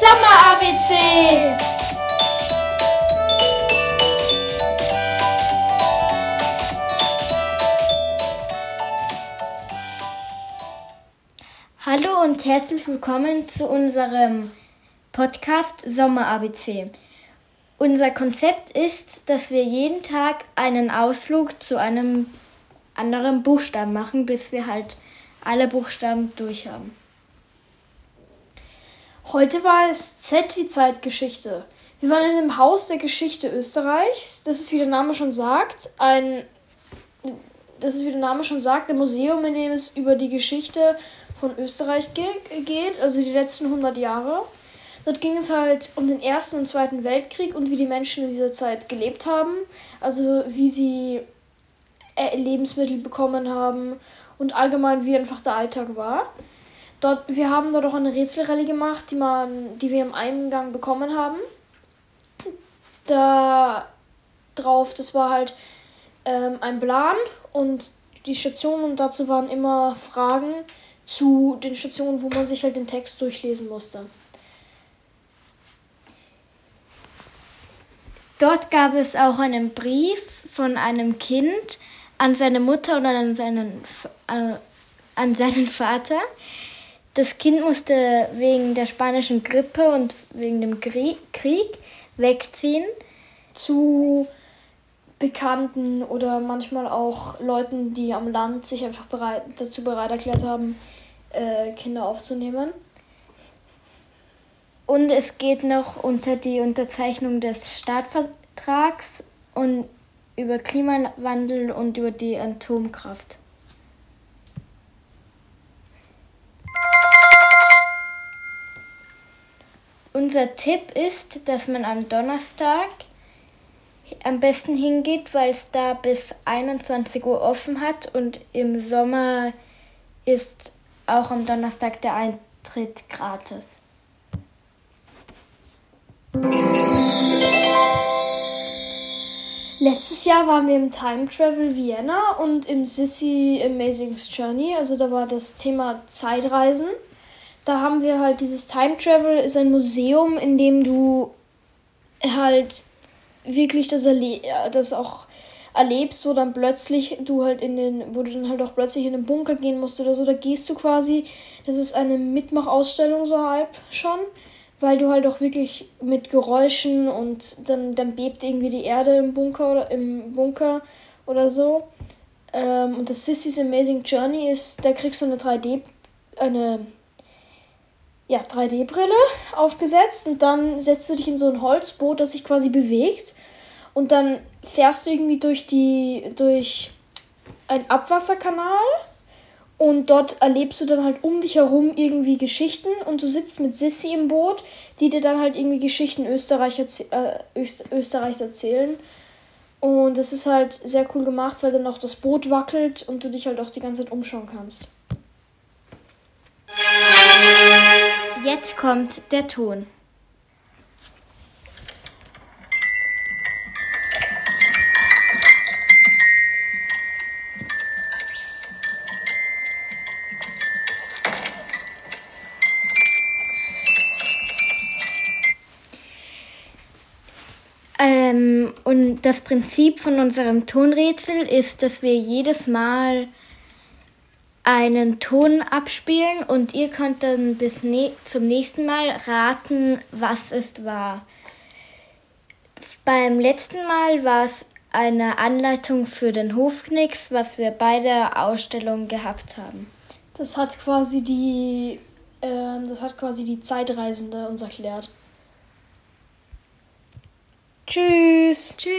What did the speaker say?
ABC! Hallo und herzlich willkommen zu unserem Podcast Sommer ABC. Unser Konzept ist, dass wir jeden Tag einen Ausflug zu einem anderen Buchstaben machen, bis wir halt alle Buchstaben durch haben. Heute war es Z wie Zeitgeschichte. Wir waren in dem Haus der Geschichte Österreichs. Das ist, wie der Name schon sagt, ein das ist, wie der Name schon sagt, ein Museum, in dem es über die Geschichte von Österreich ge geht, also die letzten 100 Jahre. Dort ging es halt um den Ersten und Zweiten Weltkrieg und wie die Menschen in dieser Zeit gelebt haben. Also wie sie äh, Lebensmittel bekommen haben und allgemein wie einfach der Alltag war. Dort, wir haben dort auch eine Rätselrallye gemacht, die, man, die wir im Eingang bekommen haben. Da drauf, das war halt ähm, ein Plan und die Stationen und dazu waren immer Fragen zu den Stationen, wo man sich halt den Text durchlesen musste. Dort gab es auch einen Brief von einem Kind an seine Mutter oder an seinen, äh, an seinen Vater. Das Kind musste wegen der spanischen Grippe und wegen dem Krieg wegziehen. Zu Bekannten oder manchmal auch Leuten, die am Land sich einfach bereit, dazu bereit erklärt haben, äh, Kinder aufzunehmen. Und es geht noch unter die Unterzeichnung des Startvertrags und über Klimawandel und über die Atomkraft. Unser Tipp ist, dass man am Donnerstag am besten hingeht, weil es da bis 21 Uhr offen hat und im Sommer ist auch am Donnerstag der Eintritt gratis. Letztes Jahr waren wir im Time Travel Vienna und im Sissy Amazing Journey. Also da war das Thema Zeitreisen. Da haben wir halt dieses Time Travel ist ein Museum, in dem du halt wirklich das, erle das auch erlebst, wo dann plötzlich du halt in den, wo du dann halt auch plötzlich in den Bunker gehen musst oder so, da gehst du quasi, das ist eine Mitmachausstellung so halb schon, weil du halt auch wirklich mit Geräuschen und dann, dann bebt irgendwie die Erde im Bunker oder im Bunker oder so. Ähm, und das Sissy's Amazing Journey ist, da kriegst du eine 3D, eine ja, 3D-Brille aufgesetzt und dann setzt du dich in so ein Holzboot, das sich quasi bewegt und dann fährst du irgendwie durch die durch einen Abwasserkanal und dort erlebst du dann halt um dich herum irgendwie Geschichten und du sitzt mit Sissy im Boot, die dir dann halt irgendwie Geschichten Österreich äh, Öst Österreichs erzählen. Und das ist halt sehr cool gemacht, weil dann auch das Boot wackelt und du dich halt auch die ganze Zeit umschauen kannst. Jetzt kommt der Ton. Ähm, und das Prinzip von unserem Tonrätsel ist, dass wir jedes Mal einen Ton abspielen und ihr könnt dann bis ne zum nächsten Mal raten, was es war. Beim letzten Mal war es eine Anleitung für den Hofknicks, was wir bei der Ausstellung gehabt haben. Das hat quasi die, äh, das hat quasi die Zeitreisende uns erklärt. Tschüss. Tschüss.